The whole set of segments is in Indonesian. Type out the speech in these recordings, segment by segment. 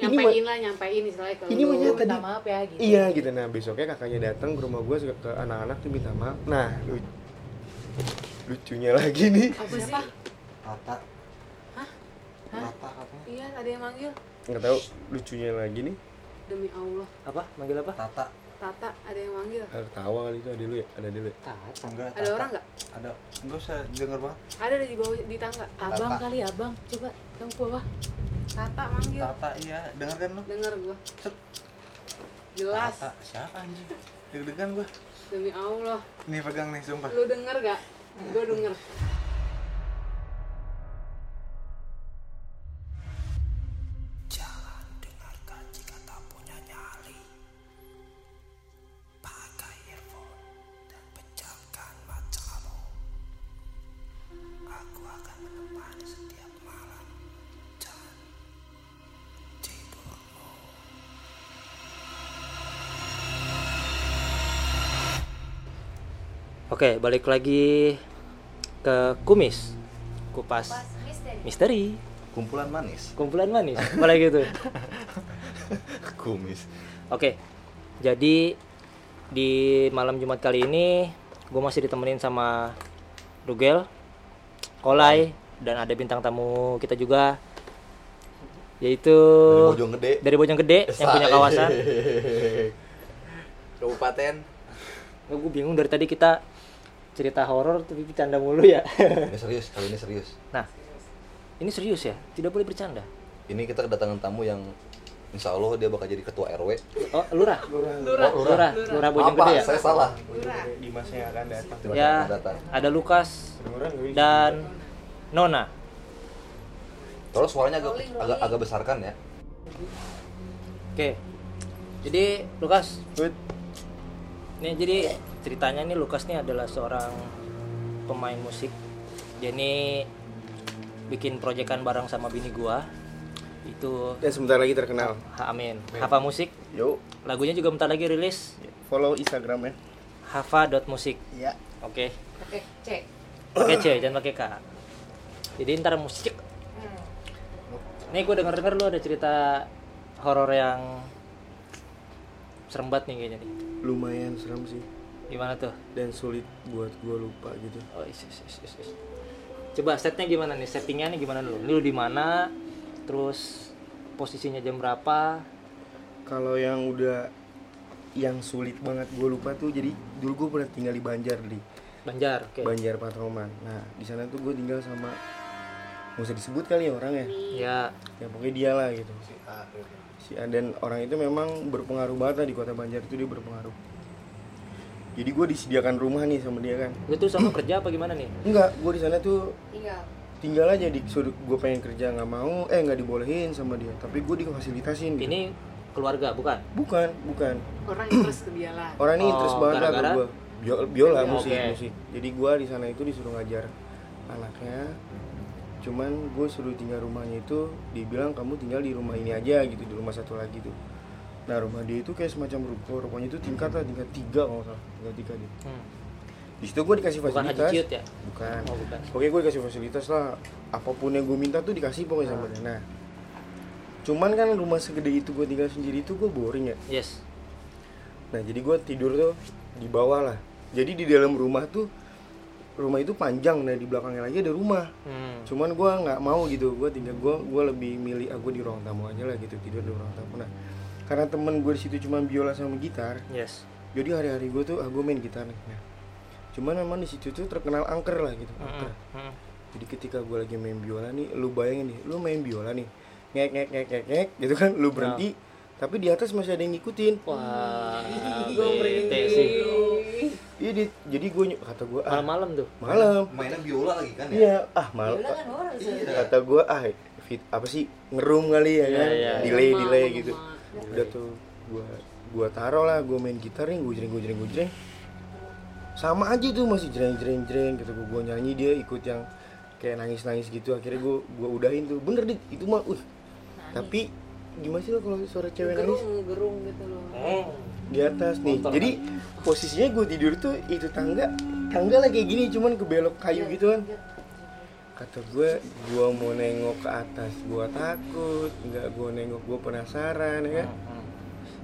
nyampein lah nyampein istilahnya kalau Ini lu mah minta maaf ya gitu iya gitu nah besoknya kakaknya datang ke rumah gue ke anak-anak tuh minta maaf nah lu- lucunya lagi nih apa sih Tata. Hah? Tata katanya. iya ada yang manggil nggak tahu lucunya lagi nih demi Allah apa manggil apa Tata. Tata ada yang manggil ada tawa kali itu ada dulu ya ada dulu ya Enggak. ada Tata. orang nggak Ada. Enggak usah denger banget. ada di bawah di tangga abang Tata. kali abang coba kamu ke bawah Tata manggil Tata iya, denger kan lu? denger gua Set. jelas Tata. Siapa anjing? Deg-degan gua. demi Allah Nih pegang nih sumpah. lu denger gak gua denger Oke, balik lagi ke kumis. Kupas misteri. Kumpulan manis. Kumpulan manis. Apa gitu. Kumis. Oke. Jadi di malam Jumat kali ini gue masih ditemenin sama Rugel, Kolai dan ada bintang tamu kita juga yaitu Dari Bojong Gede. dari Bojong Gede yang punya kawasan. Kabupaten. gue bingung dari tadi kita cerita horor tapi bercanda mulu ya. Ini serius, kali ini serius. nah, ini serius ya, tidak boleh bercanda. Ini kita kedatangan tamu yang Insya Allah dia bakal jadi ketua RW. Oh, lurah, lurah Oh, lurah, lurah Bojong Apa? Gede ya. Saya salah. di masa yang akan datang Ya, datang. ada Lukas dan Nona. Tolong suaranya agak, agak agak besarkan ya. Oke. Jadi Lukas, nih jadi ceritanya nih Lukas nih adalah seorang pemain musik. Dia nih bikin proyekan bareng sama bini gua. Itu dan sebentar lagi terkenal Ha Amin. Hava Musik. yuk Lagunya juga bentar lagi rilis. follow instagramnya Hava.musik. ya Oke. oke cek Pakai C jangan pakai K. Jadi ntar musik. Nih gue denger denger lu ada cerita horor yang serem banget nih kayaknya nih. lumayan serem sih Gimana tuh? dan sulit buat gue lupa gitu Oh, is, is, is, is, is. Coba setnya gimana nih? Settingnya nih gimana dulu? Ini lu di mana? Terus posisinya jam berapa? kalau yang udah yang sulit banget gue lupa tuh jadi dulu gue pernah tinggal di Banjar di Banjar. Oke. Banjar Patroman nah di sana tuh gue tinggal sama nggak usah disebut kali ya orangnya Ya, ya pokoknya dia lah gitu si A dan orang itu memang berpengaruh banget lah di kota Banjar itu dia berpengaruh jadi gue disediakan rumah nih sama dia kan. Lu tuh sama kerja apa gimana nih? enggak gue di sana tuh tinggal. tinggal aja di gue pengen kerja nggak mau eh nggak dibolehin sama dia. Tapi gue difasilitasin gitu. Ini keluarga bukan? bukan bukan. Orang interest ke dia lah. Orang ini Oh, interest banget lah gue Bio- biola Oke. musik musik. Jadi gue di sana itu disuruh ngajar anaknya. Cuman gue suruh tinggal rumahnya itu dibilang kamu tinggal di rumah ini aja gitu di rumah satu lagi tuh nah rumah dia itu kayak semacam ruko rupanya itu tingkat lah tingkat tiga kalau salah tingkat tiga dia Hmm. di situ gue dikasih Bukan Haji fasilitas Ciut ya? bukan Oh, bukan. pokoknya gue dikasih fasilitas lah apa pun yang gue minta tuh dikasih pokoknya sama dia nah cuman kan rumah segede itu gue tinggal sendiri itu gue boring ya Yes. Nah jadi gue tidur tuh di bawah lah. Jadi di dalam rumah tuh rumah itu panjang, nah di belakangnya lagi ada rumah. Hmm. Cuman gue nggak mau gitu, gue tinggal gue gue lebih milih aku di ruang tamu aja lah gitu tidur di ruang tamu. Nah karena temen gue di situ cuma biola sama gitar, Yes. jadi hari-hari gue tuh ah gue main gitar nih. Nah, cuman memang di situ tuh terkenal angker lah gitu. angker. Hmm. Hmm. Jadi ketika gue lagi main biola nih, lu bayangin nih, lu main biola nih, ngek ngek ngek ngek ngek gitu kan, lu berhenti, tapi di atas masih ada yang ngikutin. Wah, gue sih. Iya, di- jadi gue kata gue ah Malam-malam tuh. malam Mainnya biola lagi kan ya? Iya, ah malam. Biola kan orang bisa Kata gue ah fit apa sih ngerum kali ya Iya, kan, iya. delay Lemah, delay lemah. gitu. Udah tuh gue gue taruh lah, gue main gitar nih, gue jreng gue jreng gue jreng. Sama aja tuh masih jreng jreng jreng gitu gue nyanyi dia ikut yang kayak nangis nangis gitu akhirnya gue gue udahin tuh. Bener dit itu mah uh. Tapi gimana sih lo kalau suara cewek nangis? Gerung gerung gitu loh. Di atas nih. Jadi posisinya gue tidur tuh itu tangga tangga lah kayak gini cuman ke belok kayu gitu kan kata gue gue mau nengok ke atas. Gue takut. Nggak gue nengok. Gue penasaran ya kan? Hmm.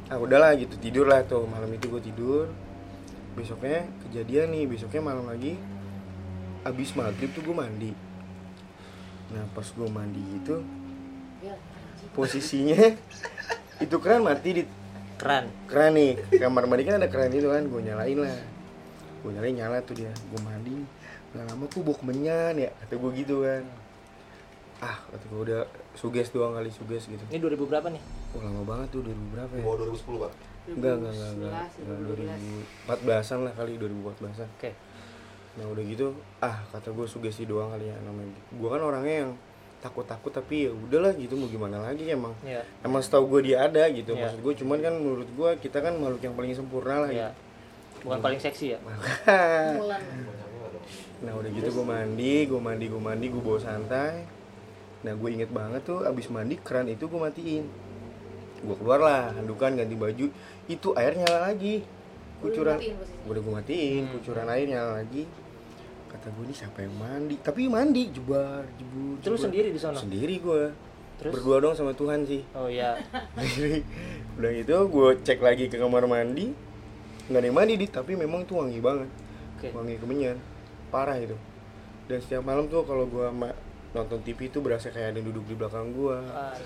ah udahlah gitu. Tidur lah tuh. Malam itu gue tidur. Besoknya kejadian nih. Besoknya malam lagi. Abis maghrib tuh gue mandi. Nah pas gue mandi Ya, posisinya itu keran mati di Keren. keran nih. Kamar mandi kan ada keran itu kan. Gue nyalain lah. Gue nyalain nyala tuh dia. Gue mandi nggak lama tuh bau kemenyan ya kata gue gitu kan ah kata gue udah suges doang kali suges gitu Ini 2000 berapa nih? oh lama banget tuh 2000 berapa ya Bawa 2010 pak. enggak enggak enggak enggak, 2011, enggak 2014an lah kali 2014an Oke. nah udah gitu ah kata gue sugesti doang kali ya namanya gue kan orangnya yang takut takut tapi ya udahlah gitu mau gimana lagi emang Iya. emang setahu gue dia ada gitu Iya. maksud gue cuman kan menurut gue kita kan makhluk yang paling sempurna lah Iya. gitu. Bukan paling seksi ya? Nah udah gitu gue mandi gue mandi gue mandi gue bawa santai nah gue inget banget tuh abis mandi keran itu gue matiin gue keluar lah handukan ganti baju itu air nyala lagi kucuran gue udah gue matiin Hmm. kucuran air nyala lagi kata gue ini siapa yang mandi tapi mandi jebar jebur jebur. sendiri di sono? sendiri gue Terus? berdua dong sama Tuhan sih Oh iya. Udah gitu gue cek lagi ke kamar mandi nggak ada yang mandi dit tapi memang itu wangi banget Oke. wangi kemenyan parah itu. Dan setiap malam tuh kalau gue nonton TV itu berasa kayak ada yang duduk di belakang gue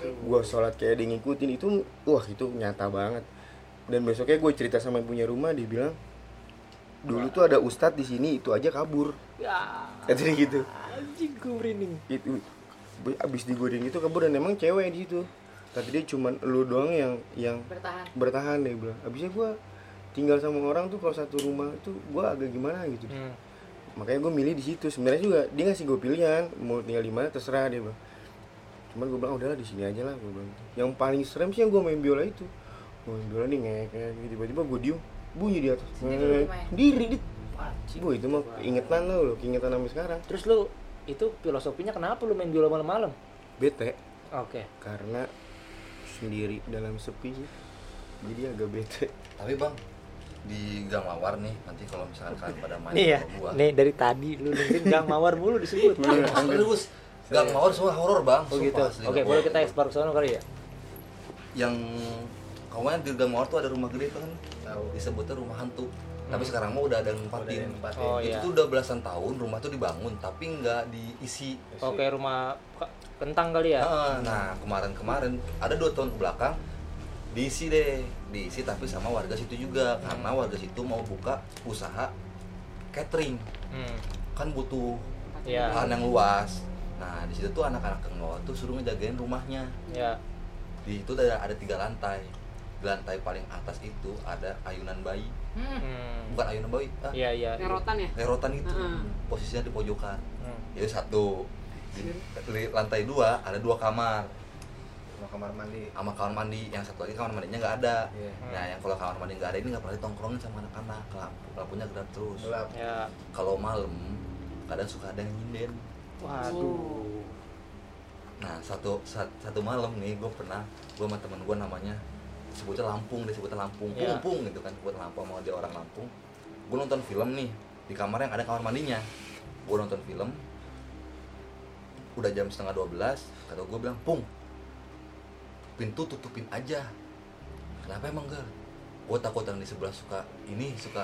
gue sholat kayak ada yang ngikutin itu wah itu nyata banget. Dan besoknya gue cerita sama yang punya rumah dia bilang dulu tuh ada ustadz di sini itu aja kabur. Ya. dia gitu. Anjing gue merinding. itu abis digodain itu kabur dan emang cewek di situ. Tapi dia cuman lu doang yang yang Bertahan. bertahan dia bilang. Abisnya gue tinggal sama orang tuh kalau satu rumah itu gue agak gimana gitu. Hmm. Makanya gue milih di situ. Sebenarnya juga dia ngasih gue pilihan. Mau tinggal di mana terserah dia bang cuman gue bilang udahlah di sini aja lah gue bilang yang paling serem sih yang gue main biola itu. Gua main biola nih ngek ngek gitu. tiba-tiba gue diem. Bunyi di atas. Sendiri dit. Anjing. gue itu mah ingetan lo lo ingetan sampai sekarang. Terus lu itu filosofinya kenapa lu main biola malam-malam? bete. Oke. karena sendiri dalam sepi. Sih jadi agak bete. Tapi bang di Gang Mawar nih nanti kalau misalkan kalian pada main Nih ya, gua. nih dari tadi lu dengerin Gang Mawar mulu disebut. Serius. Gang Mawar semua horor bang. Oh gitu. Oke, boleh kita eksplor ke sana kali ya? Yang kawan di Gang Mawar tuh ada rumah gede kan. Disebutnya rumah hantu. Tapi sekarang mah udah ada yang nempatin. Oh, itu iya. tuh udah belasan tahun rumah tuh dibangun tapi nggak diisi. Oke, rumah ke- kentang kali ya? Ah, Nah kemarin-kemarin ada dua tahun ke belakang diisi deh, diisi tapi sama warga situ juga karena warga situ mau buka usaha catering Hmm. kan butuh Iya. lahan yang luas. Nah di situ tuh anak-anak Kang tuh suruh ngejagain rumahnya. Ya. Di itu ada ada tiga lantai. Di lantai paling atas itu ada ayunan bayi, Hmm. Hmm. bukan ayunan bayi, ah, Iya, iya. iya. Nerotan ya? lerotan itu. Heeh. Posisinya di pojokan. Hmm. Jadi satu di, di lantai dua ada dua kamar sama kamar mandi. Sama kamar mandi yang satu lagi kamar mandinya nggak ada. Iya. nah yang kalau kamar mandi nggak ada ini nggak pernah ditongkrongin sama anak-anak. Lampu lampunya gelap terus. Gelap. Ya. kalau malam kadang suka ada yang nyinden Waduh. nah satu sat- satu malam nih gue pernah gue sama temen gue namanya sebutnya Lampung dia sebutnya Lampung. Iya. Pung gitu kan buat Lampung sama dia orang Lampung. Gue nonton film nih di kamar yang ada kamar mandinya. Gue nonton film udah jam setengah 12 kata gue bilang Pung pintu tutupin aja. Kenapa emang gak gue takut yang di sebelah suka ini suka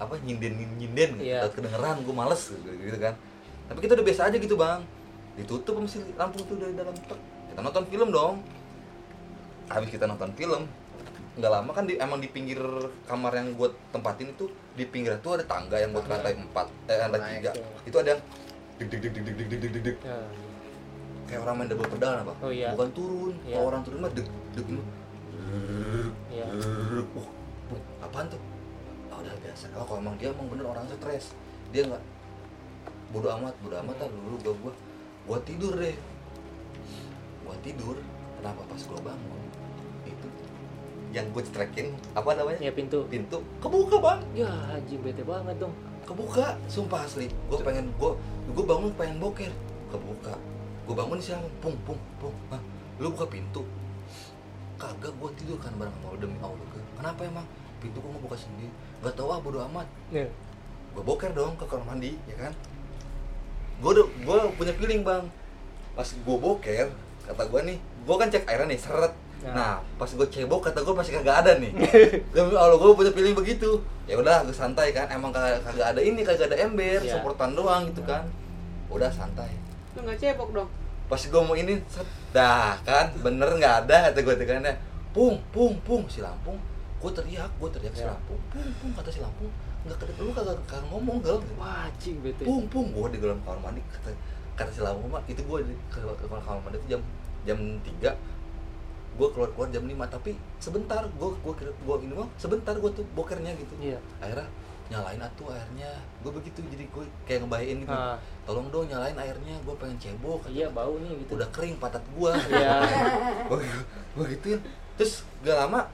apa nyinden nyinden gitu. Iya. Takut kedengeran gue males gitu, gitu kan. Tapi kita udah biasa aja gitu bang. Ditutup si lampu tuh dari dalam Tek. kita nonton film dong. Habis kita nonton film nggak lama kan di, emang di pinggir kamar yang gue tempatin itu di pinggir itu ada tangga yang buat lantai empat eh lantai tiga. itu ada yang dig dig dig dig dig dig dig Ya. Kayak orang main double pedal apa Oh, iya. bukan turun Iya. kalau orang turun mah deg deg Iya. Apaan tuh? Ah, udah biasa. Oh, kalau emang dia emang bener orang stres, dia nggak bodo amat, bodo amat lah dulu gua gua gua tidur deh. Gua tidur, kenapa pas gua bangun itu yang gue cetekin apa namanya Ya pintu. pintu kebuka bang Ya, anjing bete banget dong. kebuka sumpah asli gue pengen gue gue bangun pengen boker kebuka gue bangun siang pung pung pung Hah, lu buka pintu. Kagak gue tidur kan bareng sama lu demi allah Ke. kenapa emang? Pintu gue mau buka sendiri. Nggak tahu ah bodo amat. Nih. gue boker dong ke kamar mandi ya kan? Gue gue punya feeling bang. Pas gue boker kata gue nih gue kan cek airnya nih seret. Ya. nah pas gue cebok kata gue pasti kagak ada nih. Demi allah gue punya feeling begitu. Ya udah gue santai kan. Emang kagak, kagak ada ini kagak ada ember Ya. supportan doang gitu kan. Udah santai. Lu nggak cebok dong. Pas gue mau ini dah kan? Bener nggak ada kata gue tekannya pung pung pung. Si Lampung. Gue teriak gue teriak si Ya. Lampung. Pung pung kata si Lampung. Nggak kata lu kagak kagak ngomong gal. Wajing bete. pung pung. Gue di dalam kamar mandi kata kata si Lampung mah itu gue di ke, ke kamar mandi itu jam jam tiga. Gue keluar keluar jam 5 tapi sebentar gue gue gue ini mah sebentar gue tuh bokernya gitu. Iya. akhirnya nyalain atuh airnya gue begitu jadi gue kayak ngebayain gitu Ah. tolong dong nyalain airnya gue pengen cebok Iya bau nih gitu. udah kering pantat gua Iya. gua, gua gituin terus gak lama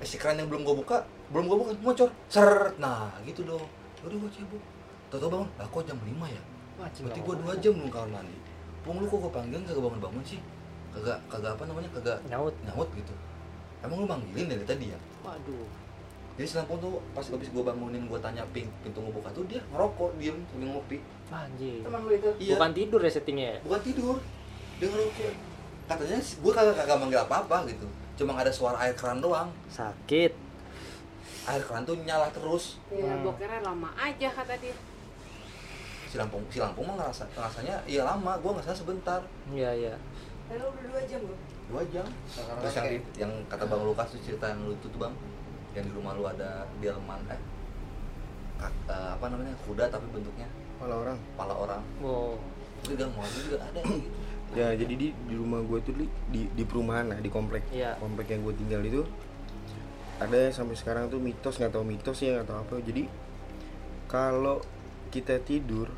si keran yang belum gua buka belum gua buka ngocor seret nah gitu dong udah gua cebok tau tau bangun lah kok jam 5 ya Wajing. berarti mau. dua jam belum kamar mandi pung lu kok gua panggil kagak bangun bangun sih kagak kagak apa namanya kagak Nyaut. nyaut gitu emang lu manggilin dari tadi ya Waduh. Jadi selampung tuh pas habis gua bangunin gua tanya ping pintu ngebuka tuh dia ngerokok diem sambil ngopi Anjing. Teman lu itu. iya Bukan tidur ya settingnya ya? bukan tidur dia ngerokok katanya gue kagak kagak manggil apa apa gitu cuma ada suara air keran doang Sakit. air keran tuh nyala terus Iya, Hmm. bokernya lama aja kata dia. si Lampung si Lampung mah ngerasa ngerasanya iya lama gue ngerasa sebentar Iya iya. Dan lu udah dua jam loh. dua jam terus yang, yang kata bang Lukas tuh cerita yang lu itu tuh bang yang di rumah lu ada delman eh kak- eh, apa namanya kuda tapi bentuknya Kepala orang. kepala orang Wow. itu gang mau juga ada gitu Ya jadi di di rumah gue tuh di, di di perumahan nah di komplek Iya. komplek yang gue tinggal itu ada sampai sekarang tuh mitos nggak tahu mitos ya atau apa jadi kalau kita tidur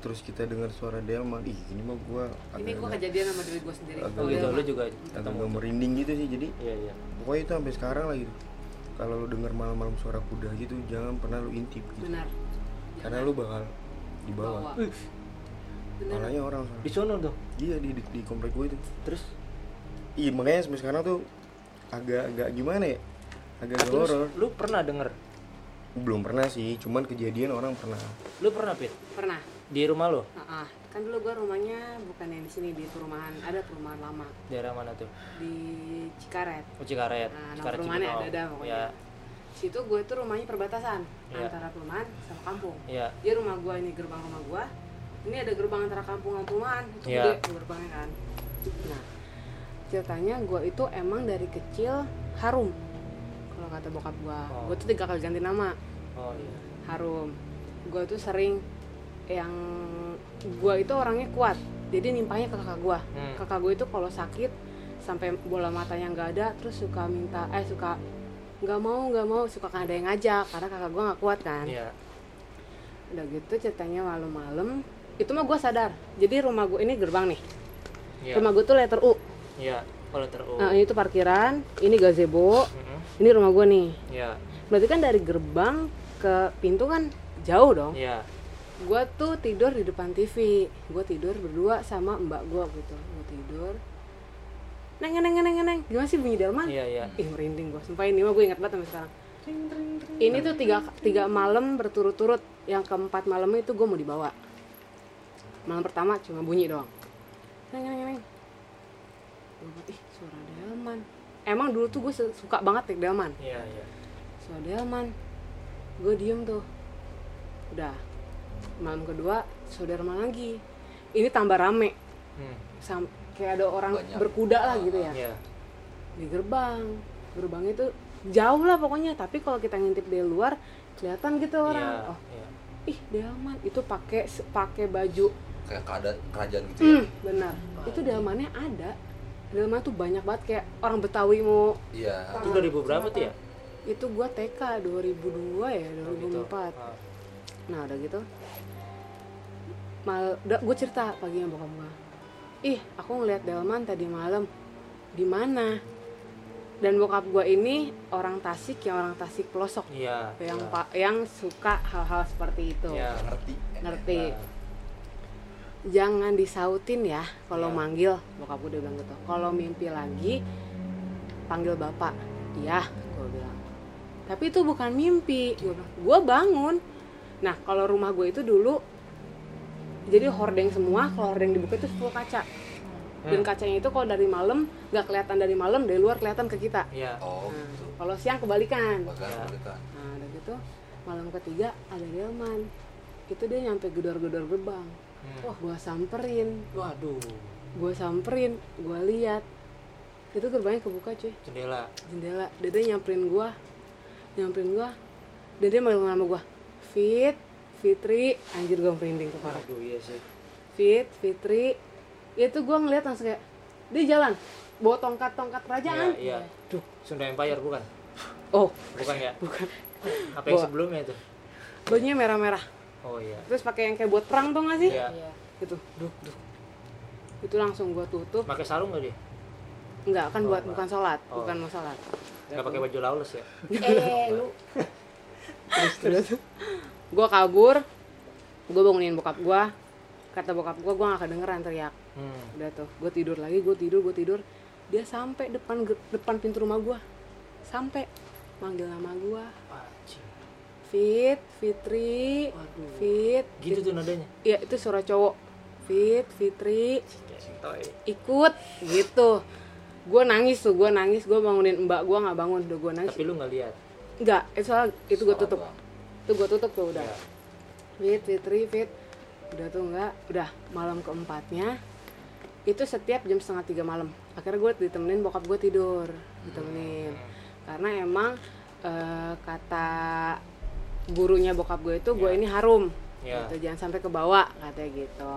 terus kita dengar suara delman ih ini mah gue Ini gua kejadian sama diri gua sendiri. Agak Oh Kalau gitu, dia lu mah- juga agak merinding gitu sih jadi Iya iya. pokoknya itu sampai sekarang lah gitu kalau lu dengar malam-malam suara kuda gitu jangan pernah lu intip gitu Benar. karena lu bakal dibawa malahnya orang. Di sono tuh. iya di, di di komplek gue itu Terus iya makanya sampai sekarang tuh agak agak gimana ya agak agak terus horor lu pernah denger? belum pernah sih cuman kejadian orang pernah Lu pernah Pit? Pernah. Di rumah lu? Heeh. Kan dulu gua rumahnya bukan yang di sini di perumahan, ada perumahan lama Daerah mana tuh? di Cikaret. Oh, Cikaret. Nah, Cikaret perumahannya Cibinong. ada-ada pokoknya. Iya. Situ gue tuh rumahnya perbatasan Iya. antara perumahan sama kampung. Iya. Dia rumah gua ini gerbang rumah gua. Ini ada gerbang antara kampung sama perumahan. Itu Iya. gede gerbangnya kan. Nah, ceritanya gua itu emang dari kecil harum. Kalau kata bokap gua, Oh. gua tuh tiga kali ganti nama. Oh iya. harum gue tuh sering yang gue itu orangnya kuat jadi nimpanya ke kakak gue Hmm. kakak gue itu kalau sakit sampai bola matanya nggak ada terus suka minta eh suka nggak mau nggak mau suka ada yang ngajak karena kakak gue nggak kuat kan Iya. udah gitu ceritanya malam-malam itu mah gue sadar jadi rumah gue ini gerbang nih Iya. rumah gue tuh letter U Iya. Kalau ter oh. nah ini tuh parkiran ini gazebo Mm-mm. ini rumah gue nih Iya. berarti kan dari gerbang ke pintu kan jauh dong Iya. Gue tuh tidur di depan TV gue tidur berdua sama mbak gue gitu. Gue tidur. Neng neng neng neng neng. Gimana sih bunyi delman Iya iya. ih merinding gue sumpah ini mah gue ingat banget sampai sekarang. Ini tuh tiga tiga malam berturut-turut. Yang keempat malam itu gue mau dibawa. Malam pertama cuma bunyi doang. Neng neng neng. Gue ih suara delman. Emang dulu tuh gue suka banget naik delman. Iya iya. suara delman. Gue diem tuh. Udah malam kedua saudara delman lagi ini tambah rame Hmm. Sam- kayak ada orang Banyak. berkuda lah gitu ya Iya. di gerbang gerbang itu jauh lah pokoknya tapi kalau kita ngintip dari luar kelihatan gitu orang Iya. oh Iya. ih delman itu pakai pakai baju kayak keadaan kerajaan gitu ya hmm, benar itu delmannya ada delman tuh banyak banget kayak orang betawi mau iya Itu 2000 berapa tuh ya? itu gua TK 2002 ya Oh, gitu. 2004 Ah. nah udah gitu mal udah gue cerita paginya bokap gua. Ih aku ngeliat delman tadi malam. Di mana? Dan bokap gua ini orang Tasik yang orang Tasik pelosok. Iya. yang pak yang suka hal-hal seperti itu. Iya. ngerti. Ngerti. Nah, jangan disautin ya kalau Iya. manggil. Bokap gue udah bilang gitu. Kalau mimpi lagi panggil bapak. Iya gue bilang. Tapi itu bukan mimpi. Gue bilang gue bangun. Nah kalau rumah gue itu dulu jadi hordeng semua kalau hordeng dibuka itu full kaca. Dan kacanya itu kalau dari malam nggak kelihatan dari malam dari luar kelihatan ke kita. Iya. oh Nah, gitu. kalau siang kebalikan. Ya. nah udah gitu malam ketiga ada delman. Itu dia nyampe gedor-gedor gerbang. Hmm. wah gua samperin. Waduh, gua samperin gua lihat. Itu gerbangnya kebuka cuy. Jendela. jendela. Dia, dia nyamperin gua. Nyamperin gua. Dan dia manggil nama gua. Fit Fitri anjir gua merinding tuh parah Waduh, iya sih. Fit Fitri itu gua ngeliat langsung kayak dia jalan bawa tongkat tongkat kerajaan Iya, iya. Duh, Sunda Empire bukan? oh Bukan ya? bukan Apa yang Bawa. sebelumnya itu? bajunya merah-merah Oh iya. terus pakai yang kayak buat perang tuh gak sih Iya. gitu duh duh itu langsung gua tutup Pakai sarung nggak dia? enggak kan Oh, buat bukan sholat Oh. bukan mau sholat Nggak pakai baju lawless ya? eh lu gue kabur gue bangunin bokap gue kata bokap gue gue gak kedengeran teriak Hmm. udah tuh gue tidur lagi gue tidur gue tidur dia sampai depan depan pintu rumah gue sampai manggil nama gue. Fit Fitri Waduh. Fit Gitu tuh nadanya. iya itu suara cowok Fit Fitri ikut gitu gue nangis tuh gue nangis gue bangunin mbak gue nggak bangun udah gue nangis Tapi lu nggak lihat. Enggak, itu soal itu gue tutup. doang. Itu gue tutup tuh udah. Ya. Fit, Fit. Udah tuh enggak, udah malam keempatnya itu setiap jam setengah tiga malam. Akhirnya gue ditemenin bokap gue tidur, ditemenin. Karena emang eh, kata gurunya bokap gue itu gue Ya. ini harum, Ya. gitu. jangan sampai ke bawah katanya gitu.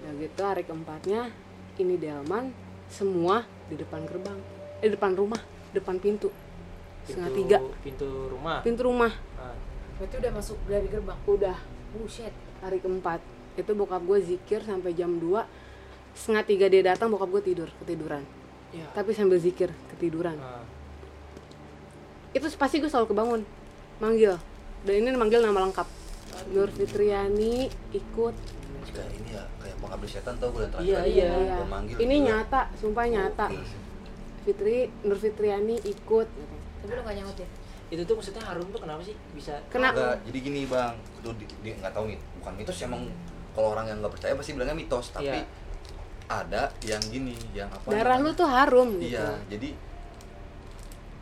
Udah gitu hari keempatnya ini delman semua di depan gerbang, eh depan rumah, depan pintu, setengah Pintu- tiga Pintu rumah. pintu rumah Ah. Berarti udah masuk dari gerbang. udah Buset. hari keempat itu bokap gue zikir sampai jam 2 setengah tiga dia datang bokap gue tidur ketiduran Ya. tapi sambil zikir ketiduran Ah. itu pasti gue selalu kebangun manggil dan ini manggil nama lengkap Nur Fitriani ikut jika ini ya kayak pengabdi setan tau gue yang terakhir Iya, tadi. iya. Iya. Dia manggil ini juga. nyata sumpah nyata sih. Fitri Nur Fitriani ikut. Tapi lu gak nyaut ya? Itu tuh maksudnya harum tuh kenapa sih bisa? Kena- Enggak, jadi gini bang, itu di, di, nggak tahu nih, bukan mitos emang kalau orang yang nggak percaya pasti bilangnya mitos, tapi Iya. ada yang gini, yang apa? darah lu namanya? tuh harum gitu Iya, jadi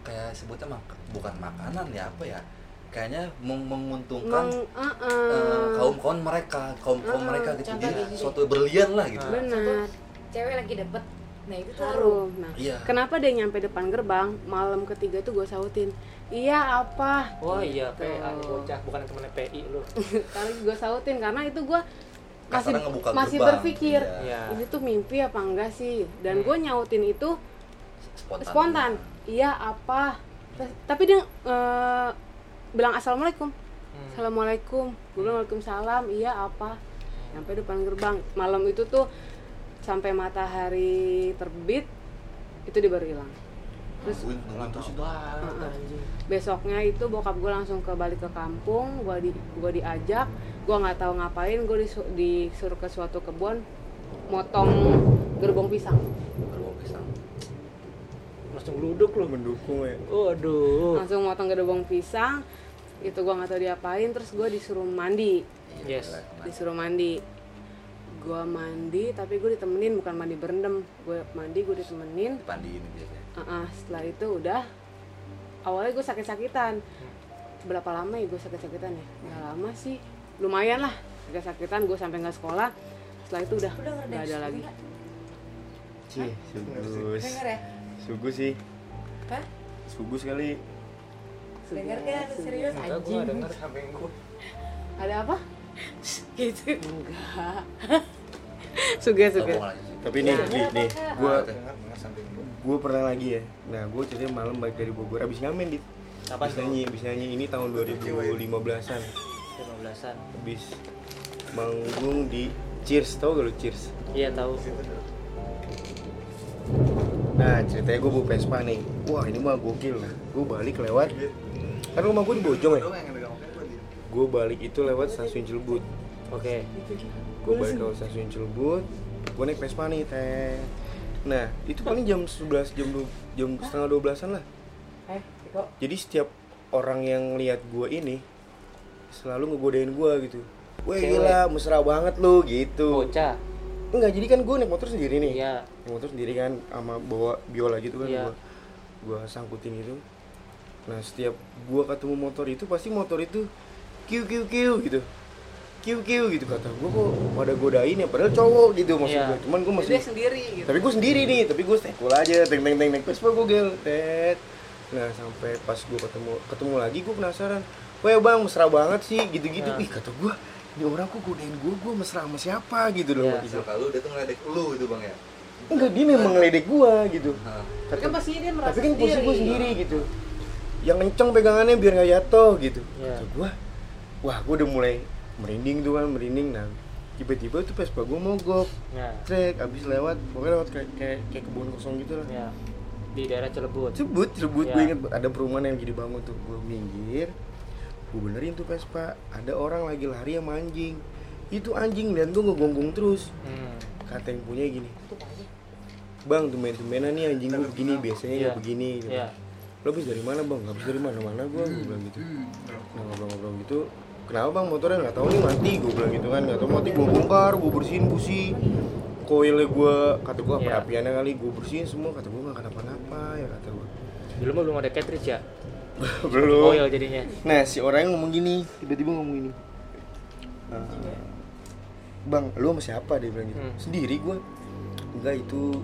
kayak sebutnya mak bukan makanan ya apa ya? Kayaknya meng- menguntungkan Meng, uh-uh. kaum kaum mereka, kaum kaum Uh-uh, mereka gitu. Jadi gini suatu berlian lah gitu. benar Cewek lagi dapet. Nah itu harum. harum. Nah, Iya. kenapa dia nyampe depan gerbang malam ketiga itu gue sautin, iya apa? Oh iya, Gitu. PA nih bocah, bukan temennya PI lu. Kali gue sautin karena itu gue masih masih gerbang. berpikir Iya. Ini tuh mimpi apa enggak sih? Dan gue nyautin itu Spontan. spontan, iya apa? Tapi dia eh, bilang assalamualaikum, Hmm. assalamualaikum, gue bilang waalaikumsalam, iya apa? Sampai depan gerbang malam itu tuh sampai matahari terbit itu dia baru hilang. Terus Nungguin, nungguin terus itu. Banget, anjing. besoknya itu bokap gue langsung ke balik ke kampung gue di gua diajak gue nggak tahu ngapain gue disu- disuruh ke suatu kebun motong gerbong pisang Gerbong pisang. Langsung geluduk lu. mendukung ya Waduh. langsung motong gerbong pisang itu gue nggak tahu diapain terus gue disuruh mandi Yes. Disuruh mandi gue mandi tapi gue ditemenin bukan mandi berendam gue mandi gue ditemenin Dipandiin biasanya. Uh-uh, setelah itu udah awalnya gue sakit-sakitan. Berapa lama ya gue sakit-sakitan ya? Nggak lama sih. Lumayan lah sakit-sakitan gue sampai nggak sekolah. Setelah itu udah nggak ada lagi. Cih, sugus ya? sugus sih. Hah? sugus kali Denger kan? Serius? Gua anjing. denger samping gua. ada apa? Gitu. Enggak. Suge suge. Aja sih. tapi nih Ya. nih nih gue Ah, Dengar, dengar samping gua. Gue pernah lagi ya. Nah gue ceritanya malam balik dari Bogor abis ngamen di abis nyanyi abis nyanyi. Ini tahun 2015an 15-an. abis manggung di Cheers. Tau gak lu Cheers? Iya tahu. Nah ceritanya gue bawa Vespa nih. Wah ini mah gokil. Lah Gue balik lewat. Kan rumah gue di Bojong ya. Gue balik itu lewat stasiun Cilebut. Oke. Gue balik ke stasiun Cilebut. Gue naik Vespa nih teh Nah itu paling jam 11 jam, jam setengah 12an lah. Eh kok? Jadi setiap orang yang lihat gue ini Selalu ngegodain gue gitu. Wah gila mesra banget lu gitu. Bocah. Enggak jadi kan gue naik motor sendiri nih. Iya. Naik motor sendiri kan sama bawa biola gitu kan Iya. gua gua sangkutin gitu nah setiap gua ketemu motor itu pasti motor itu kiu kiu kiu gitu kiu kiu gitu kata gua kok pada godain ya padahal cowok gitu maksud Iya. gua. Cuman gua masih dia sendiri gitu. Tapi gue sendiri nih tapi gue stay cool aja teng teng teng teng. Vespa gue gel tet. Nah sampai pas gue ketemu ketemu lagi gue penasaran. Wah bang mesra banget sih gitu-gitu. Nah. ih kata gue ini orang kok godain gue gue mesra sama siapa? Gitu loh Iya. gitu. Kalau dia tuh ngeledek lu itu bang ya? Enggak dia memang ngeledek gue gitu. Nah, tapi kan pastinya dia merasa tapi kan posisi sendiri gue sendiri gitu. yang kenceng pegangannya biar nggak jatuh gitu. Iya. kata gue wah gue udah mulai merinding tuh kan merinding. Nah tiba-tiba tuh Vespa gue mogok nah trek abis lewat pokoknya lewat kayak kayak, kayak kebun kosong gitu lah. Ya di daerah Cilebut sebut sebut Ya. gue inget ada perumahan yang jadi bangun tuh gue minggir gue benerin tuh Vespa. Ada orang lagi lari sama anjing. Itu anjing liat gue ngegonggong terus. Hmm. kata yang punya gini bang tumen tumenan nih anjing gue begini biasanya Iya. begini gitu. ya. Lo habis dari mana bang? Habis dari mana mana gue gue bilang gitu. Nah ngobrol-ngobrol gitu kenapa bang motornya nggak tahu nih mati gue bilang gitu kan nggak tahu mati gue bongkar gue bersihin busi koilnya gue kata gue Iya. perapiannya kali gue bersihin semua kata gue nggak kenapa-napa ya kata gue dulu mah belum ada cartridge ya belum oil jadinya Nah si orang ngomong gini, tiba-tiba ngomong gini. "Eh, bang, lu sama siapa dia bilang gitu. Hmm. Sendiri gua. Enggak itu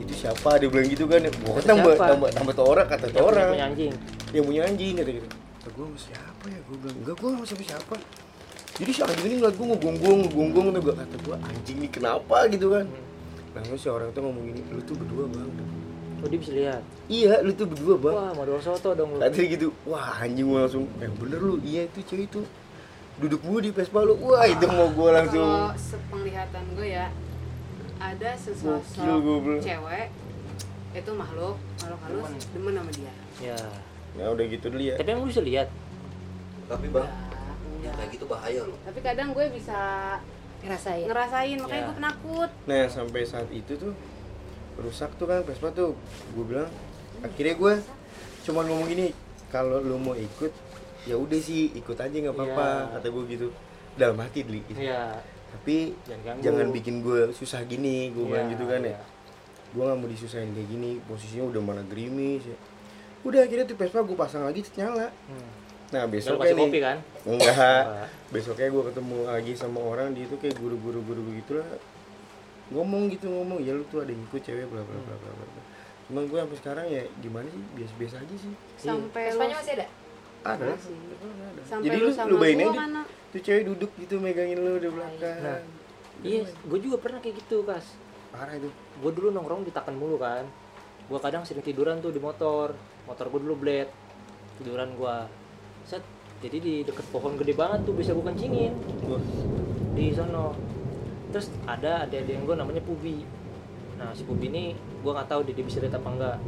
itu siapa dia bilang gitu kan. Siapa? tambah tambah tambah tuh orang kata yang orang. punya anjing Yang punya anjing kata gitu. Kata gua sama siapa ya? Gua bilang, "Enggak, gua sama siapa. Siapa." Jadi si anjing ini ngeliat gua ngegonggong, ngegonggong tuh gua kata gua anjing nih kenapa? Gitu kan. Nah si orang tuh ngomong gini, lu tuh berdua bang. oh dia bisa lihat? Iya, lu tuh berdua bang. wah modal soto dong lu. Tadi gitu, wah anjing gue langsung, yang bener lu, iya itu cewek itu. Duduk mulu di Vespa lu, wah itu mau gue langsung. kalau sepenglihatan gue ya ada sesosok Gokil gue cewek itu makhluk makhluk halus demen. sama dia. Ya. Nah udah gitu dulu ya. Tapi emang lu bisa lihat tapi bang Enggak, yang enggak. kayak gitu bahaya loh tapi kadang gue bisa ngerasain ngerasain makanya Ya. gue penakut Nah sampai saat itu tuh rusak tuh kan Vespa tuh Gue bilang, akhirnya gue cuma ngomong gini Kalau lu mau ikut, ya udah sih ikut aja nggak apa-apa Iya. Kata gue gitu Dalam hati dulu ya Tapi Jangan ganggu. jangan bikin gue susah gini Gue bilang Iya, gitu kan ya iya. gue gak mau disusahin kayak gini posisinya udah mana gerimis ya udah akhirnya tuh Vespa gue pasang lagi nyala Hmm. Nah Besok besoknya kasih nih. kopi kan? Enggak. Besoknya gue ketemu lagi sama orang di itu kayak guru-guru guru gitu lah ngomong gitu ngomong. Ya lu tuh ada yang ikut cewek bla bla bla bla bla. Cuman gue sampai sekarang ya gimana sih? Biasa-biasa aja sih. Sampai lu Vespanya masih ada? Ada. Masih. ada. sampai jadi lu lu sama lu bayangin gua aja mana? tuh cewek duduk gitu megangin lu di belakang. Nah. iya gue juga pernah kayak gitu kas. Parah itu. Gue dulu nongkrong di Takan mulu kan. Gue kadang sering tiduran tuh di motor. Motor gue dulu blade tiduran gue set. Jadi di deket pohon gede banget tuh bisa gue kencingin. Wah, di sono. Terus ada ada yang gue namanya Pubi. Nah si Pubi ini gue nggak tahu dia, dia bisa lihat apa enggak.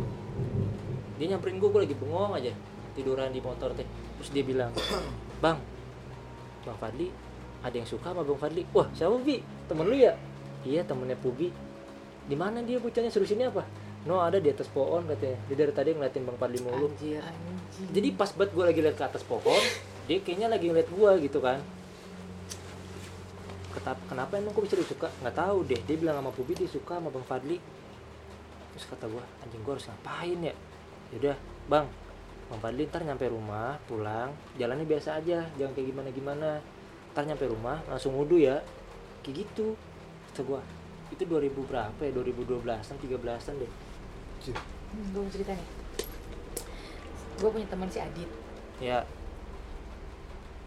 Dia nyamperin gue gue lagi bengong aja. Tiduran di motor teh. Terus dia bilang bang bang Fadli ada yang suka sama bang Fadli? Wah siapa Bi? Temen lu ya? Iya temennya Pubi. Di mana dia bocahnya? Serius ini apa no ada di atas pohon katanya. Dia dari tadi ngeliatin bang Fadli mulu. Anjir jadi pas banget gue lagi lihat ke atas pohon dia kayaknya lagi ngeliat gue gitu kan. Ketap, kenapa emang kok bisa dia suka? Nggak tahu deh. Dia bilang sama Pubi dia suka sama bang Fadli. Terus kata gue anjing gue harus ngapain ya? Yaudah bang bang Fadli ntar nyampe rumah pulang. Jalannya biasa aja jangan kayak gimana gimana ntar nyampe rumah langsung wudhu ya. Kayak gitu kata gue itu 2000 berapa ya? 2012an 13an deh hmm, gue mau cerita nih. Gue punya teman si Adit. Ya.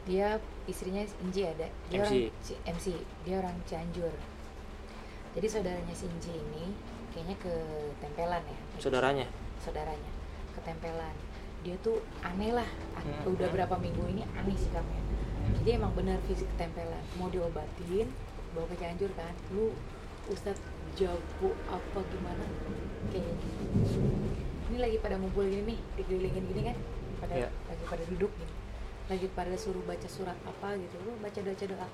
Dia istrinya Inji ada. Dia MC. orang si MC dia orang Cianjur. Jadi saudaranya si Inji ini kayaknya ke tempelan ya. Saudaranya? Saudaranya. Ketempelan dia tuh aneh lah. Hmm. udah berapa minggu ini aneh sikapnya jadi emang benar fisik ketempelan mau diobatin bawa ke Cianjur kan. Lu Ustadz jago apa gimana? Kayak gitu. Ini lagi pada ngumpul gini nih dikelilingin gini kan? Pada Iya. lagi pada duduk gini lagi pada suruh baca surat apa gitu. Lu baca baca doa.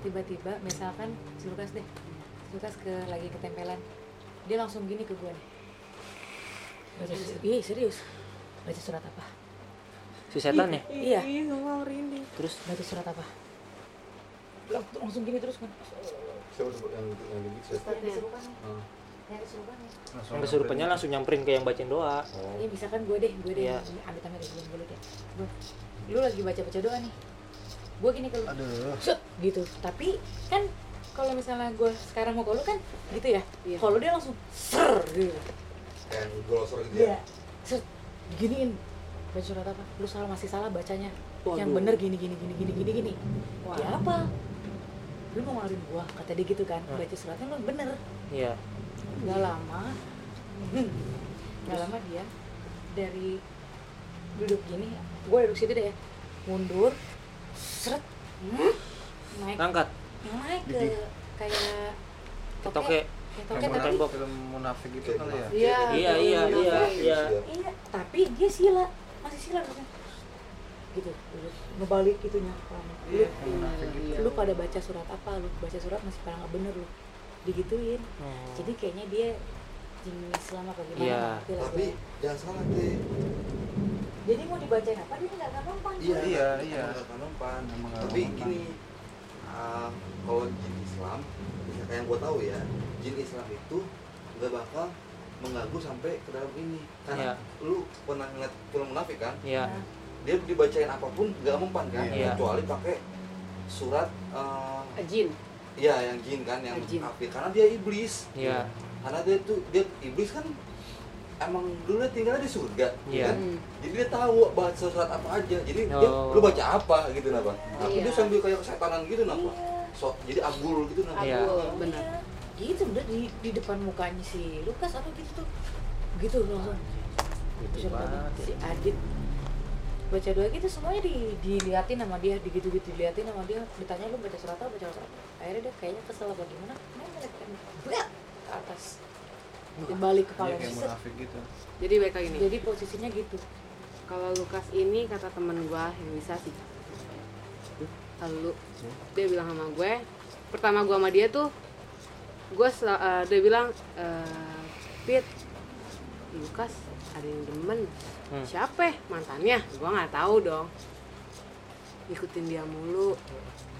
Tiba-tiba misalkan si Lukas deh si Lukas ke lagi ketempelan. Dia langsung gini ke gue nih. Baca iya serius? Baca surat apa? Si setan ya? iya. semua merinding terus? Baca surat apa? Lang- langsung gini terus kan Siapa yang yang di mix ya? yang nih yang kesurupannya langsung nyamperin ke yang bacain doa. Ya misalkan gue deh gue deh Iya. ini amit amit deh gue deh lu lagi baca baca doa nih. Gue gini ke lu. Aduh. Set, gitu. Tapi kan kalau misalnya gue sekarang mau ke lu kan gitu ya? Iya. kalau dia langsung ser gitu. Kayak glosor gitu Iya. ya. Set, diginiin. Baca surat apa? Lu salah masih salah bacanya. Waduh. yang bener gini gini gini gini gini gini. Wah. ya apa lu mau ngalurin gua kata dia gitu kan. Hah. baca suratnya lu bener. Iya. Nggak lama hmm, nggak lama dia dari duduk gini gue duduk situ deh ya mundur seret hmm, naik. Ngangkat. Naik ke kayak toke. Munafik, tapi tembok. film munafik gitu kali ya. Iya, iya iya iya iya. Iya tapi dia sila. Masih sila maksudnya gitu ngebalik gitunya palanya. lu Iya, gitu Iya. lu pada baca surat apa lu baca surat masih pada nggak bener lu digituin Hmm. jadi kayaknya dia jin Islam apa gimana Iya. ngerti lah Tapi gue. jangan salah deh. jadi mau dibacain apa dia nggak nggak mempan Iya, Iya, iya. Emang nggak nggak Tapi gini, ah, kalau jin Islam, ya kayak yang gue tahu ya, jin Islam itu nggak bakal mengganggu sampai ke dalam ini. Karena lu pernah ngeliat film munafik kan? iya Dia dibacain apa pun nggak mempan kan? Iya. Kecuali pakai surat, ah, Jin. iya yang jin kan, yang Jin. kafir. Karena dia iblis. iya Karena dia tuh dia iblis kan emang dulu tinggalnya di surga. Iya. kan? Hmm. jadi dia tahu baca surat apa aja jadi dia Oh. lu baca apa gitu napa tapi Iya. dia sambil kayak kesetanan gitu napa Iya. so jadi agul gitu napa Iya. Abdul, benar. Iya. gitu udah di di depan mukanya si Lukas apa gitu tuh gitu langsung gitu si ya. Adit baca doa gitu semuanya di diliatin sama dia digitu gitu diliatin sama dia ditanya lu baca surat apa baca surat apa akhirnya dia kayaknya kesel apa gimana Blak! ke atas dibalik Iya kepala munafik gitu Jadi baik lagi nih. jadi posisinya gitu Kalau Lukas ini kata temen gua yang bisa sih. Lalu dia bilang sama gue, pertama gua sama dia tuh, gue dia bilang, eh, Pit, Lukas ada yang demen. Hmm. Siapa? ya? Mantannya? Gua nggak tahu dong. Ikutin dia mulu,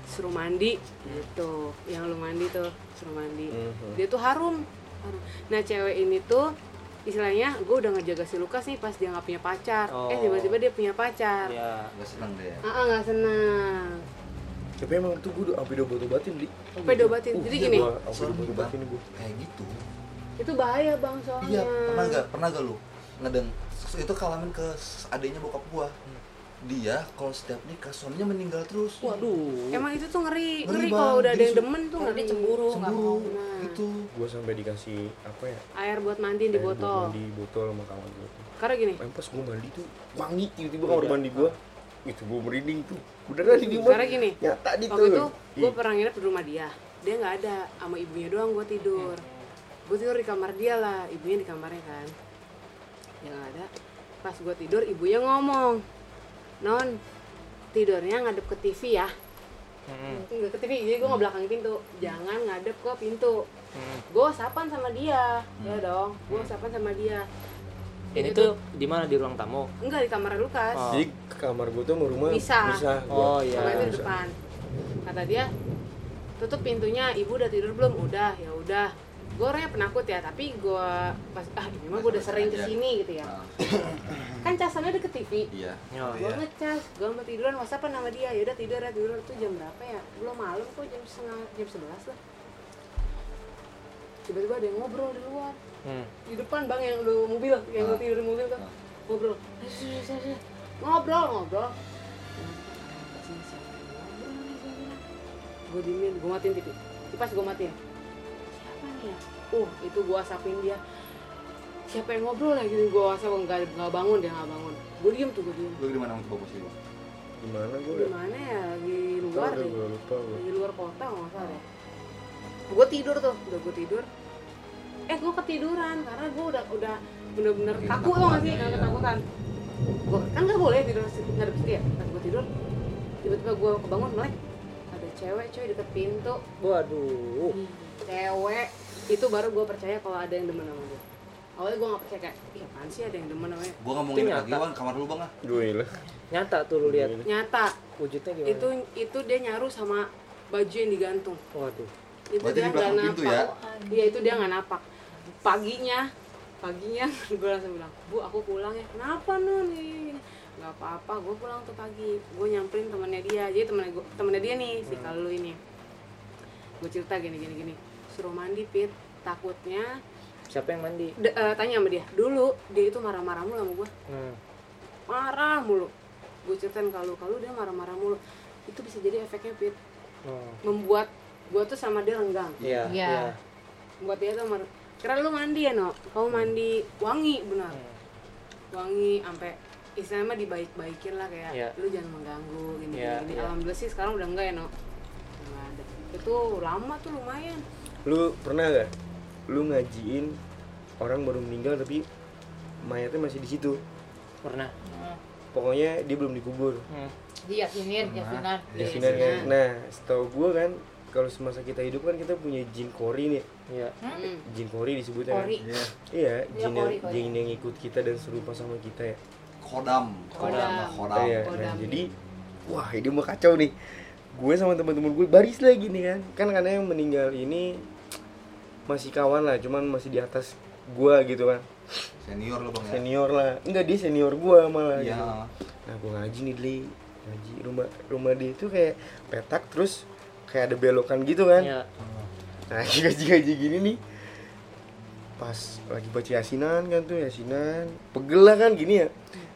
suruh mandi gitu. Yang lu mandi tuh, suruh mandi. Mhm. Dia tuh harum. harum. Nah cewek ini tuh istilahnya gue udah ngejaga si Lukas nih pas dia nggak punya pacar. Eh Oh. tiba-tiba dia punya pacar. iya nggak seneng deh Ah ah, nggak senang. Tapi emang tuh gue udah sampai double obatin di. Sampai diobatin. Jadi gini, Gua sampai double obatin gue. kayak gitu itu bahaya bang soalnya. iya pernah nggak pernah gak lu ngedeng itu kalamin ke adiknya bokap gua dia kalau setiap nikah suaminya meninggal terus waduh Emang itu tuh ngeri, Ngeri, ngeri, kalau udah ada yang demen tuh ngeri. dia cemburu nggak cemburu mau Nah. itu Gue sampai dikasih apa ya? Air buat mandiin di botol. Mandi botol sama kawan gue tuh. Karena gini, Emang pas gue mandi tuh wangi tiba-tiba kamar mandi gue. Itu gue merinding tuh. Beneran di rumah. karena gini, Nyata di waktu itu tuh. gue pernah nginep di rumah dia. Dia nggak ada, sama ibunya doang gue tidur. Gue tidur di kamar dia lah, ibunya di kamarnya kan. Nggak ada. Pas gue tidur, ibunya ngomong, non tidurnya ngadep ke TV ya. Mm-mm. Nggak ke TV, jadi gue ngebelakangin pintu. Jangan ngadep ke pintu. Mm. Gue sapan sama dia, ya dong. Gue sapan sama dia. ini Jadi tuh di mana di ruang tamu Enggak di kamar Lukas. Oh. Jadi ke kamar gue tuh sama rumah Bisa. Bisa. Oh, iya. Sama itu di Bisa. depan. Kata dia, tutup pintunya. Ibu udah tidur belum? Udah, ya udah. Gue orangnya penakut ya, tapi gue pas ah ini mah gue udah sering ke sini gitu ya. Nah, Kan casannya deket TV. iya Oh, Gue ngecas, gue mau tiduran, whatsapp nama dia. Ya udah tidur ya tidur itu jam berapa ya? Belum malam kok jam setengah jam sebelas lah. Tiba-tiba ada yang ngobrol di luar. Hmm. di depan bang yang lu mobil yang lu Ah. tidur di mobil tuh Ah. ngobrol ngobrol ngobrol gue diemin gue matiin TV kipas gue matiin siapa nih ya uh itu gue asapin dia. Siapa yang ngobrol ya gitu gue asap nggak nggak bangun dia nggak bangun. Gue diem tuh gue diem. Lu di mana untuk bagus itu Gimana gue di mana ya? Di luar deh. gue lupa gue. di luar kota nggak salah deh. Gue tidur tuh udah gue tidur. Eh gue ketiduran karena gue udah udah bener-bener kaku tau gak sih? Iya. ketakutan. Gue kan nggak boleh tidur ngadep situ ya? Pas gue tidur tiba-tiba gue kebangun melek. Ada cewek cuy deket pintu. Waduh. Cewek itu baru gue percaya kalau ada yang demen sama gue awalnya gue gak percaya kayak ih apaan sih ada yang demen namanya? Nggak mau nginep Itu lagi wan kamar dulu bang ah. Gue lah. nyata tuh lu lihat. Nyata. Wujudnya gimana? Itu itu dia nyaru sama baju yang digantung. Waduh. Itu Berarti dia di nggak pintu napak. Ya? iya itu dia nggak napak. Paginya paginya gue langsung bilang bu aku pulang ya. Kenapa nun? Gini, gini. nggak apa-apa gue pulang tuh pagi. Gue nyamperin temennya dia. Jadi temennya gue temennya dia nih si kalau ini. Gue cerita gini gini gini suruh mandi pit. Takutnya siapa yang mandi? D- eh, tanya sama dia. Dulu dia itu marah-marah mulu sama gue hmm. marah mulu. Gue ceritain kalau kalau dia marah-marah mulu. Itu bisa jadi efeknya pit. Hmm. membuat gue tuh sama dia renggang. Iya Iya. iya. Buat dia tuh mar- kira lu mandi ya no kamu mandi wangi benar. Hmm. wangi sampai istilahnya mah dibaik-baikin lah kayak Iya. lu jangan mengganggu gini Iya, gini, iya. alhamdulillah sih sekarang udah enggak ya no ada itu lama tuh lumayan lu pernah gak lu ngajiin orang baru meninggal tapi mayatnya masih di situ pernah pokoknya dia belum dikubur hmm. Diyakinin, yasinan. Yasinan kan nah setahu gua kan kalau semasa kita hidup kan kita punya jin kori nih iya Hmm. jin kori disebutnya kan? Kori. Iya. iya Iya, jin yang, kori, kori. jin yang ikut kita dan serupa sama kita ya Kodam. Kodam. Kodam. Iya, nah, Kodam. jadi wah ini mau kacau nih gue sama teman-teman gue baris lagi nih kan kan karena yang meninggal ini masih kawan lah cuman masih di atas gue gitu kan. Senior lo bang ya. senior lah. Enggak dia senior gue malah Iya. gitu. nah gue ngaji nih Dli. Ngaji rumah rumah dia itu kayak petak terus kayak ada belokan gitu kan. Iya. Nah ngaji ngaji gini nih. Pas lagi baca yasinan kan tuh yasinan. Pegel lah kan gini ya.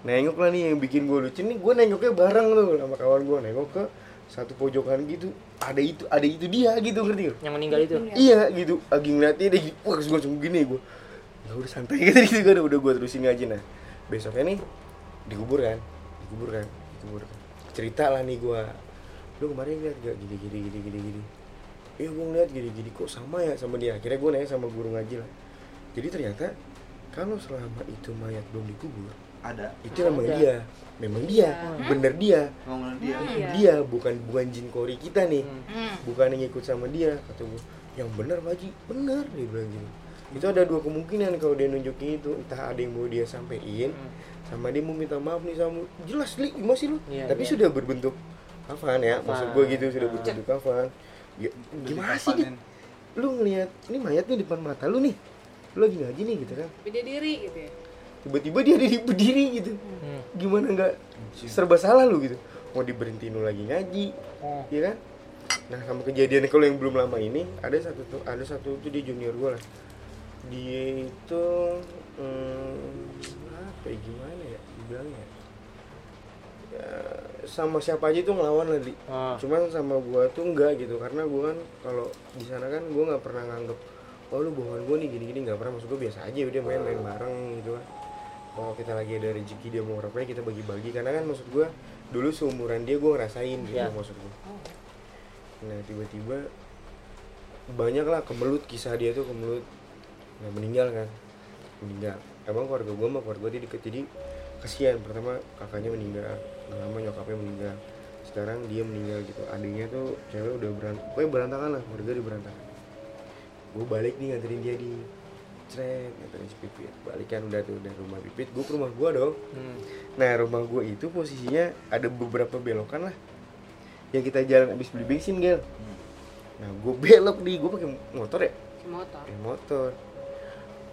Nengok lah nih yang bikin gue lucu nih gue nengoknya bareng tuh sama kawan gue nengok ke satu pojokan gitu ada itu ada itu dia gitu ngerti gak? yang meninggal itu? Iya. Gitu. Lagi ngeliatnya dia gitu wah gue langsung gini gue ya udah santai gitu gitu kan. Udah gue terusin ngaji nah. Besoknya nih dikubur kan? Dikubur kan? Dikubur cerita lah nih gue lu kemarin lihat gak? Gini gini gini gini gini. Iya gue ngeliat gini gini. Kok sama ya sama dia? Akhirnya gue nanya sama guru ngaji lah. Jadi ternyata kalau selama itu mayat belum dikubur Ada. itu memang Ada. dia memang dia bener dia dia. Iya. dia bukan bukan jin kori kita nih Hmm. Hmm. bukan yang ikut sama dia kata gue yang benar Pak Haji benar dia bilang gitu itu ada dua kemungkinan kalau dia nunjukin itu entah ada yang mau dia sampein Hmm. sama dia mau minta maaf nih sama jelas li masih lu Iya, tapi iya. sudah berbentuk kafan ya maksud gue gitu sudah Ah. berbentuk kafan ya, gimana sih. Dit? lu ngelihat ini mayat nih depan mata lu nih lu lagi ngaji nih gitu kan dia diri gitu ya tiba-tiba dia ada di berdiri gitu Hmm. gimana nggak serba salah lu gitu mau diberhentiin lu lagi ngaji Oh. Iya kan? Nah sama kejadian kalau yang belum lama ini ada satu tuh ada satu tuh di junior gue lah. Dia itu hmm, apa ya gimana ya dibilangnya? Ya, sama siapa aja tuh ngelawan lah di. Ah. Cuman sama gua tuh enggak gitu karena gua kan kalau di sana kan gua nggak pernah nganggep oh lu bohongan gua nih gini-gini nggak pernah maksud gua biasa aja udah main-main bareng gitu kan. Kalau kita lagi ada rezeki dia mau ngapain kita bagi-bagi. Karena kan maksud gua dulu seumuran dia gua ngerasain gitu Iya. maksud gua. Nah tiba-tiba banyak lah kemelut kisah dia tuh kemelut. Nah meninggal kan? Meninggal. Emang keluarga gue mah keluarga dia deket jadi kasihan. Pertama kakaknya meninggal. Nggak lama nyokapnya meninggal. Sekarang dia meninggal gitu. Adiknya tuh cewek udah berantakan pokoknya berantakan lah keluarga dia berantakan. Gue balik nih nganterin dia di cret nganterin si pipit. Balik kan udah tuh dari rumah pipit gue ke rumah gue dong. Hmm. nah rumah gue itu posisinya ada beberapa belokan lah. Yang kita jalan abis beli bensin gel. Nah gue belok nih gue pakai motor ya? Motor. Pakai motor.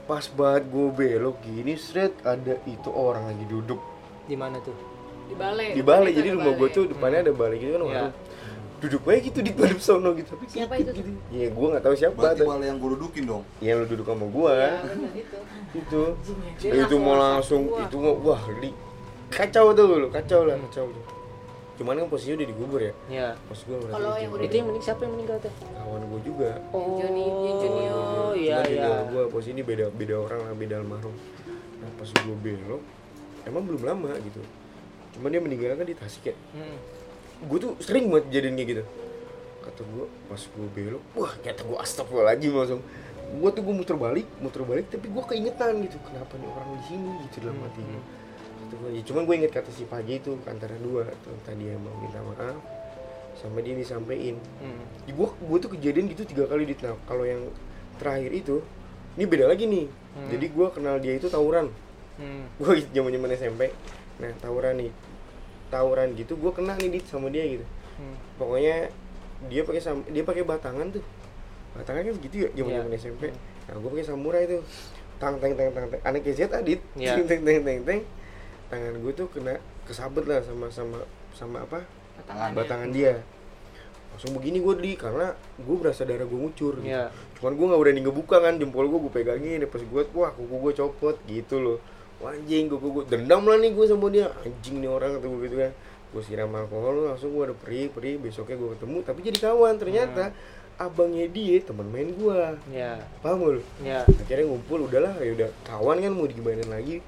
Pas banget gue belok gini seret ada itu orang lagi duduk. Di mana tuh? Di balai. Di balai jadi rumah gue tuh depannya ada balai gitu kan warung. Duduk aja gitu di depan sono gitu. Tapi Siapa itu? gitu. Ya gue nggak tahu siapa Berarti tuh. malah yang gue dudukin dong. ya lu duduk sama gue Iya, bener itu. Itu. Dia itu mau langsung langsung itu mau wah di kacau tuh lu kacau lah kacau tuh. Cuman kan posisinya udah digubur ya? Ya pas gue Kalau yang udah itu yang mening siapa yang meninggal tuh? Kawan gue juga. Oh junior. oh iya Cuman iya. juga gue posisi ini beda beda orang lah beda almarhum. Nah pas gue belok emang belum lama gitu. Cuman dia meninggal kan di Tasik ya? Hmm. Gue tuh sering banget jadiin kayak gitu. Kata gue pas gue belok wah kata gue astagfirullahaladzim langsung. Gue tuh gue muter balik muter balik tapi gue keingetan gitu kenapa nih orang di sini? Gitu dalam hati gue kata gue ya cuman gue inget kata si Paji itu antara dua tuh tadi yang mau minta maaf sama dia disampaikan. Hmm. Gua gua tuh kejadian gitu tiga kali di nah, kalau yang terakhir itu ini beda lagi nih. Hmm. jadi gua kenal dia itu tawuran. Hmm. gua zaman zaman SMP nah tawuran nih tawuran gitu gua kena nih dit sama dia gitu Hmm. pokoknya dia pakai sam- dia pakai batangan tuh batangan kan gitu ya zaman zaman Iya. SMP nah gue pakai samurai tuh tang teng teng teng teng anak KZ adit Iya. teng teng teng teng teng tangan gue tuh kena kesabet lah sama sama sama apa Tangan. batangan dia langsung begini gue di karena gue berasa darah gue ngucur gitu. Iya. cuman gue nggak berani ngebuka kan jempol gue gue pegangin pas gue wah kuku gue copot gitu loh anjing kuku gue dendam lah nih gue sama dia. Anjing nih orang gue gitu kan. Gue siram alkohol langsung gue ada perih perih. Besoknya gue ketemu tapi jadi kawan ternyata. Abangnya dia teman main gue ya. Paham lu? Ya. Akhirnya ngumpul udahlah ya udah kawan kan mau digimanain lagi.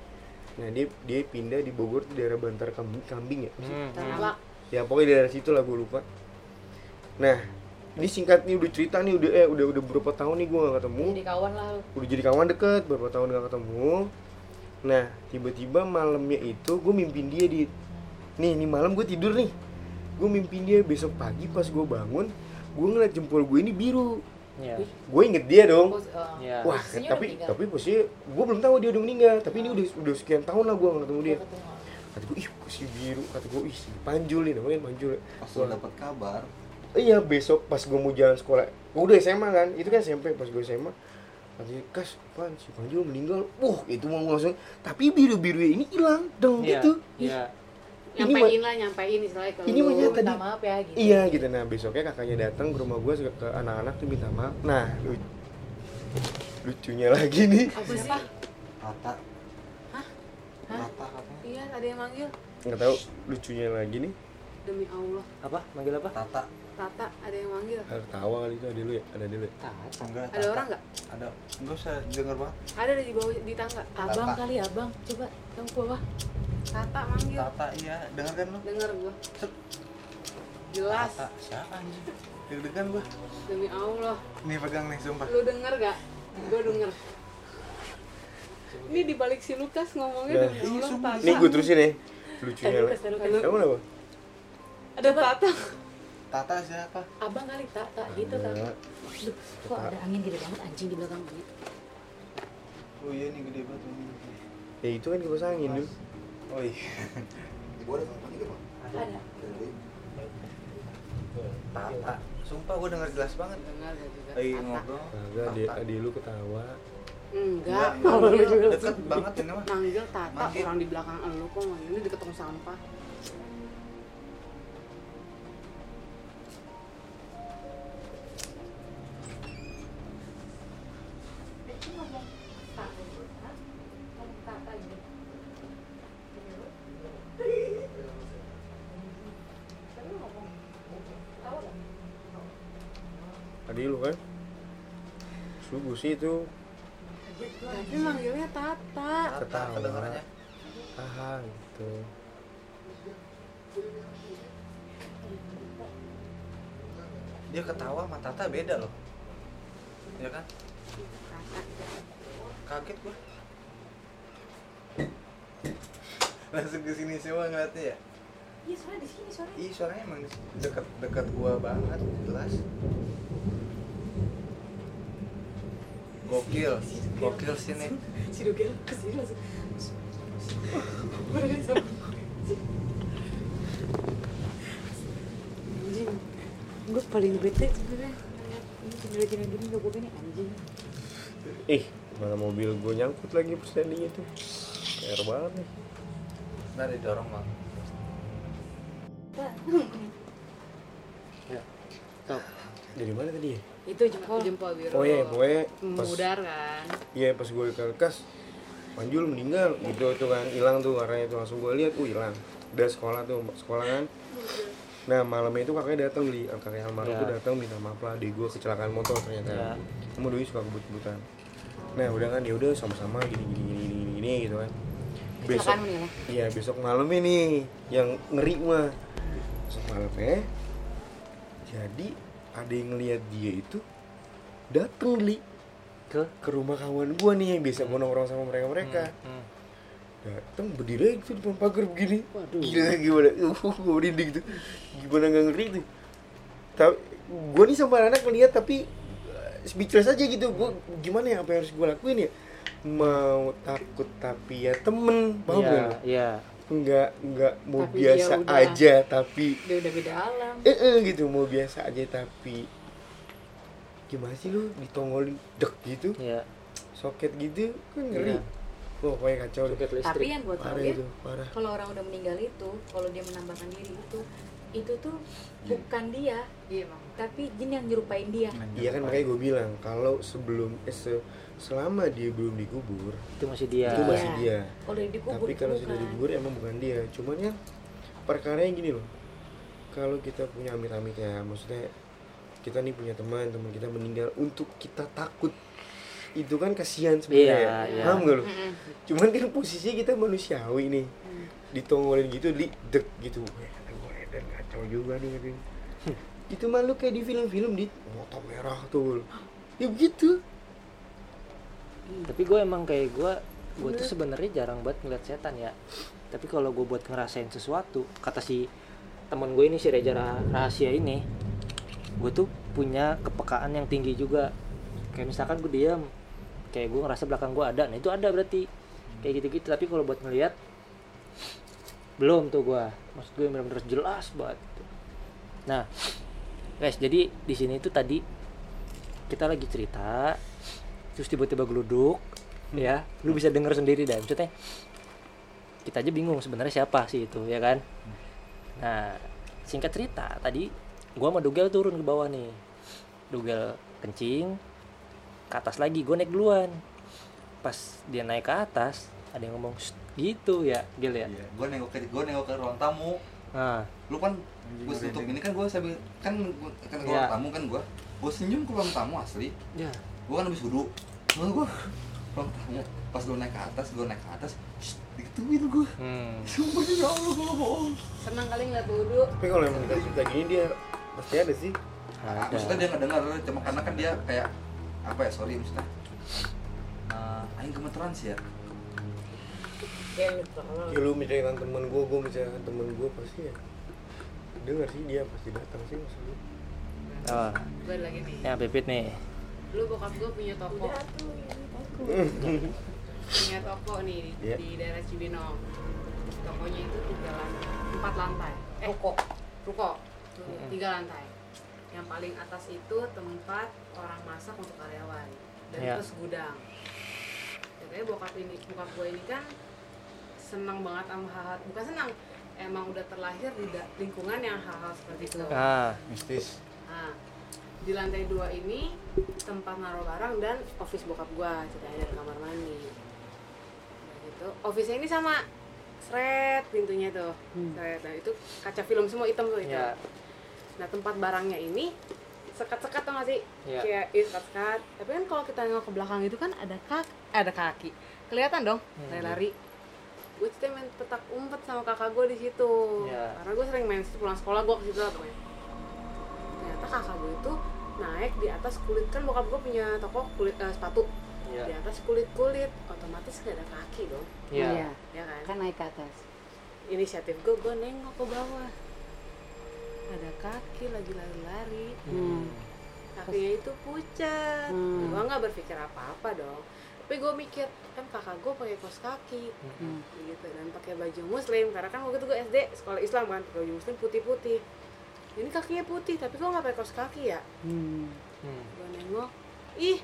Nah dia dia pindah di Bogor di daerah Bantar Kambing, Kambing ya? Hmm, Tanah hmm. Ya pokoknya di daerah situ lah gue lupa. Nah ini singkat nih udah cerita nih udah eh udah udah berapa tahun nih gue gak ketemu. Jadi kawan lah udah jadi kawan deket beberapa tahun gak ketemu nah tiba-tiba malamnya itu gue mimpin dia di nih ini malam gue tidur nih. Gue mimpin dia besok pagi pas gue bangun gue ngeliat jempol gue ini biru. Ya gue inget dia dong. Pos- eh, Ya. wah posisinya tapi tapi posisinya gue belum tahu dia udah meninggal tapi ini udah udah sekian tahun lah gue gak ketemu dia. Kata gue ih si biru. Kata gue ih si panjul nih namanya panjul. Pas lu dapat kabar. Iya besok pas gue mau jalan sekolah Gua udah SMA kan Itu kan SMP pas gue SMA Katanya kas apaan si Panjul meninggal. Wah itu mau langsung Tapi biru-biru ini hilang. Dong ya gitu. ya Ini nyampein lah nyampein istilahnya ke Ini mah nyata minta di- maaf ya gitu. Iya gitu. Nah besoknya kakaknya datang ke rumah gue ke, ke anak-anak tuh minta maaf. Nah lu- lucunya lagi nih. Apa sih? Tata Hah? Tata katanya. Iya ada yang manggil. Nggak tahu lucunya lagi nih. Demi Allah. Apa? Manggil apa? Tata Tata ada yang manggil. Ah, ketawa kali itu ada dulu ya? Ada dulu ya? Enggak ada orang nggak? Ada. Enggak usah denger banget. Ada di bawah di tangga. Abang Tata. kali abang. Coba kamu ke bawah Tata manggil. Tata iya. Denger kan lu? Denger gua. Jelas. Tata siapa anjing? Deg-degan gua. Demi Allah. Nih pegang nih sumpah. Lu denger gak gua denger. Ini di balik si Lukas ngomongnya Nah. demi Allah Tata. Nih gue terusin ya Lucunya Lukas, Lukas. Kamu apa? ada Tata Tata siapa? Abang kali tak tak gitu kan. Duh, kok ada angin gede banget anjing di belakang gue oh iya nih gede banget ini. Ya itu kan kipas angin dulu oh iya. Gua ada telepon juga bang ada. Tata. Sumpah gua denger jelas banget. Dengar juga. Lagi Tata. ngobrol. Kagak adik, Tata. adik lu ketawa. Enggak. Enggak, manggil. Deket banget ini mah manggil Tata orang di belakang elu kok ini deket tong sampah Adik lu kan. Subuh sih itu. Tapi manggilnya Tata. Tata Ketawa. kedengarannya Ah gitu. Dia ketawa sama Tata beda loh. Ya kan? Kaget gua. Langsung ke sini semua ngeliatnya ya? Iya soalnya di sini soalnya Ih, suaranya emang dekat dekat gua banget, jelas. Gokil, gokil sini. si Dugel ke sini langsung anjing. Gue paling bete sebenarnya. Ini jendela-jendela gini gak gue gini anjing. Ih mana mobil gue nyangkut lagi pas landing itu? Air banget nih. Nah, didorong bang. Dari mana tadi ya? itu jempol jempol biru Oh iya, pokoknya pas mudar kan Iya pas gue ke kas Panjul meninggal gitu tuh kan hilang tuh warnanya tuh langsung gue lihat, uh hilang. Udah sekolah tuh sekolah kan. Nah malamnya itu kakaknya datang li, kakaknya almarhum Ya. tuh datang minta maaf lah, di gue kecelakaan motor ternyata. Ya. Kamu doi suka kebut-kebutan. Nah udah kan ya udah sama-sama gini gini gini gini gini, gini gitu kan. Besok, iya besok malam ini yang ngeri mah. Besok malamnya, jadi ada yang ngeliat dia itu dateng li. Ke? Ke rumah kawan gua nih yang biasa gua nongkrong sama mereka mereka Hmm. datang berdiri aja gitu depan pagar begini. Waduh. gila gimana? Uh gua merinding tuh. Gimana nggak ngeri tuh? Tapi gua nih sama anak ngeliat tapi uh, speechless aja gitu. Gua gimana ya apa yang harus gua lakuin ya? Mau takut tapi ya temen paham Iya, gak iya. Nggak nggak mau Tapi dia biasa udah- aja tapi dia udah beda alam. Eh, eh, gitu mau biasa aja tapi gimana sih lu ditongolin dek gitu? Ya soket gitu kan ngeri. Iya. Wah, pokoknya kacau deh. soket tapi listrik yang gue tahu ya itu parah. kalau orang udah meninggal itu kalau dia menambahkan diri itu itu tuh bukan dia iya bang tapi jin yang nyerupain dia. Iya kan makanya gue bilang kalau sebelum eh, se- selama dia belum dikubur itu masih dia. itu masih Iya. dia. Kalau dikubur tapi itu kalau bukan. sudah dikubur emang bukan dia. Cuman ya perkaranya gini loh. Kalau kita punya amit-amit ya maksudnya kita nih punya teman teman kita meninggal untuk kita takut itu kan kasihan sebenarnya Iya, iya. paham gak lo cuman kan posisinya kita manusiawi nih. Ditongolin gitu di dek gitu. Dan kacau juga nih katanya. itu malu kayak di film-film di motor merah tuh ya begitu tapi gue emang kayak gue gue tuh sebenarnya jarang banget ngeliat setan ya. Tapi kalau gue buat ngerasain sesuatu kata si temen gue ini si Rah- rahasia ini gue tuh punya kepekaan yang tinggi juga. Kayak misalkan gue diam kayak gue ngerasa belakang gue ada nah itu ada berarti. Kayak gitu-gitu tapi kalau buat ngeliat belum tuh gue maksud gue bener-bener jelas banget nah guys jadi di sini tuh tadi kita lagi cerita terus tiba-tiba geluduk ya. Lu bisa denger sendiri dan maksudnya kita aja bingung sebenarnya siapa sih itu ya kan? Nah singkat cerita tadi gua sama Dugel turun ke bawah nih. Dugel kencing ke atas lagi gue naik duluan. Pas dia naik ke atas ada yang ngomong gitu ya Gil ya. Iya, gue nengok ke gue nengok ke ruang tamu. nah. Lu kan gue tutup ini kan gue sambil kan gua, kan ke Iya. ruang tamu kan gue. Gue senyum ke ruang tamu asli. ya Gue kan habis wudhu. Gue gue ruang tamu. Pas lu naik ke atas, gue naik ke atas. Shh, digituin gue. hmm. Sumpah ya Allah gue nggak bohong. senang kali ngeliat wudhu tapi kalau emang kita cerita gini dia pasti ada sih Nah, ada maksudnya dia nggak dengar cuma karena kan dia kayak apa ya sorry maksudnya. Uh, Aing gemeteran sih ya. ya lu misalkan temen gue gue misalkan temen gue pasti ya dengar sih dia pasti datang sih maksudnya oh, gue lagi nih ya Pipit nih lu bokap gue punya toko. Punya toko nih di, Iya. di daerah Cibinong. Tokonya itu tiga lantai empat lantai. Eh ruko. Ruko. Tiga lantai. Yang paling atas itu tempat orang masak untuk karyawan. Dan Iya. terus gudang. Katanya bokap ini bokap gue ini kan senang banget sama hal bukan senang emang udah terlahir di da- lingkungan yang hal-hal seperti itu. Ah mistis. Nah, di lantai dua ini tempat naruh barang dan office bokap gua, ceritanya ada kamar mandi. Nah, gitu. Office ini sama seret pintunya tuh. Seret. Nah, itu kaca film semua hitam tuh itu. ya Nah, tempat barangnya ini sekat-sekat tuh gak sih? Iya. Kayak iya, sekat-sekat. Tapi kan kalau kita nengok ke belakang itu kan ada kak, ada kaki. Kelihatan dong, Hmm. lari-lari. Gue cerita main petak umpet sama kakak gue di situ. Iya. Karena gue sering main pulang sekolah gue ke situ lah pokoknya ternyata kakak gue itu naik di atas kulit. Kan bokap gue punya toko kulit eh, sepatu. Ya di atas kulit kulit otomatis gak ada kaki dong. Ya Iya. ya kan? Kan naik ke atas. Inisiatif gue gue nengok ke bawah. Ada kaki lagi lari-lari. Hmm. kakinya itu pucat. Hmm. gue nggak berpikir apa-apa dong. Tapi gue mikir kan kakak gue pakai kaos kaki. Hmm. gitu dan pakai baju muslim. Karena kan waktu itu gue SD sekolah Islam kan. Pakai baju muslim putih-putih ini kakinya putih tapi kok nggak pakai kaos kaki ya? Hmm. Hmm. gue nengok. Ih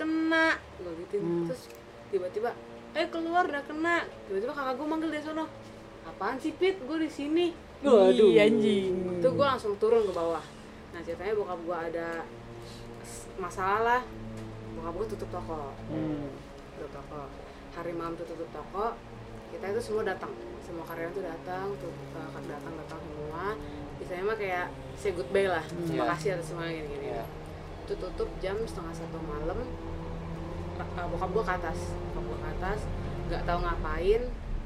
kena. Gue gituin. Hmm. terus tiba-tiba eh keluar udah kena. Tiba-tiba kakak gue manggil dari sono apaan sih pit? Gue di sini. Waduh. Anjing. Itu gue langsung turun ke bawah. Nah ceritanya bokap gue ada masalah. Lah bokap gue tutup toko. Hmm. tutup toko. Hari malam tuh tutup toko. Kita itu semua datang. Semua karyawan tuh datang tuh uh, datang datang semua biasanya mah kayak say goodbye lah. Terima Iya. kasih atas semuanya gini gini Iya. itu tutup jam setengah satu malam. Uh, bokap gua ke atas. Bokap gua ke atas. Nggak tahu ngapain.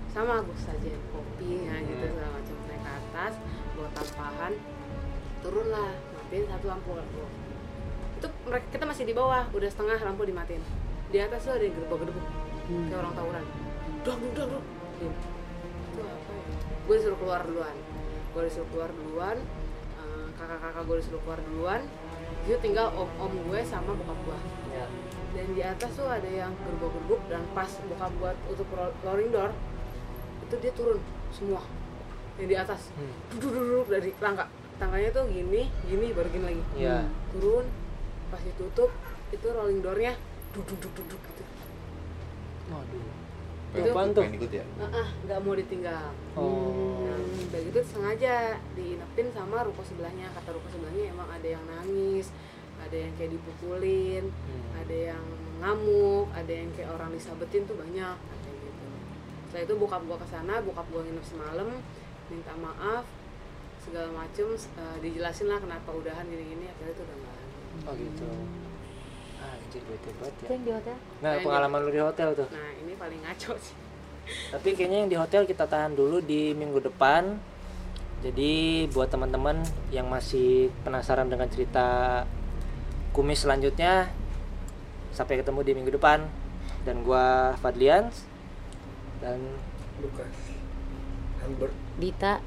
Sama gue saja kopi ya gitu segala macam. Naik ke atas bawa tampahan turun lah matiin satu lampu lampu itu mereka kita masih di bawah. Udah setengah lampu dimatiin. Di atas tuh ada yang gerbang gerbang kayak orang tawuran. Dong dong dong Diem. itu apa ya? Gue disuruh keluar duluan gue disuruh keluar duluan eh, kakak-kakak gue disuruh keluar duluan itu tinggal om-om gue sama bokap gue ya dan di atas tuh ada yang gerbuk-gerbuk dan pas bokap gue ro- rolling door itu dia turun semua yang di atas Hmm. duduk duduk dari tangga tangganya tuh gini gini baru gini lagi Iya. turun pas ditutup itu rolling doornya duduk duduk duduk gitu Waduh. Itu- tuh? ikut ya nggak mau ditinggal Oh. Nah, udah gitu sengaja diinepin sama ruko sebelahnya kata ruko sebelahnya emang ada yang nangis ada yang kayak dipukulin Hmm. ada yang ngamuk ada yang kayak orang disabetin tuh banyak kayak gitu setelah itu bokap gua ke sana bokap gua nginep semalam minta maaf segala macem eh, dijelasin lah kenapa udahan gini-gini akhirnya itu udah nggak Oh gitu. Anjir bete banget itu ya. yang di hotel Nah, Kayaknya. pengalaman lu di hotel tuh. nah ini paling ngaco sih Tapi kayaknya yang di hotel kita tahan dulu di minggu depan. Jadi buat teman-teman yang masih penasaran dengan cerita kumis selanjutnya sampai ketemu di minggu depan. Dan gua Fadlians dan Lukas Albert Dita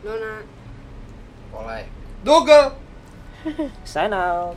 Nona Oleh Google sign out.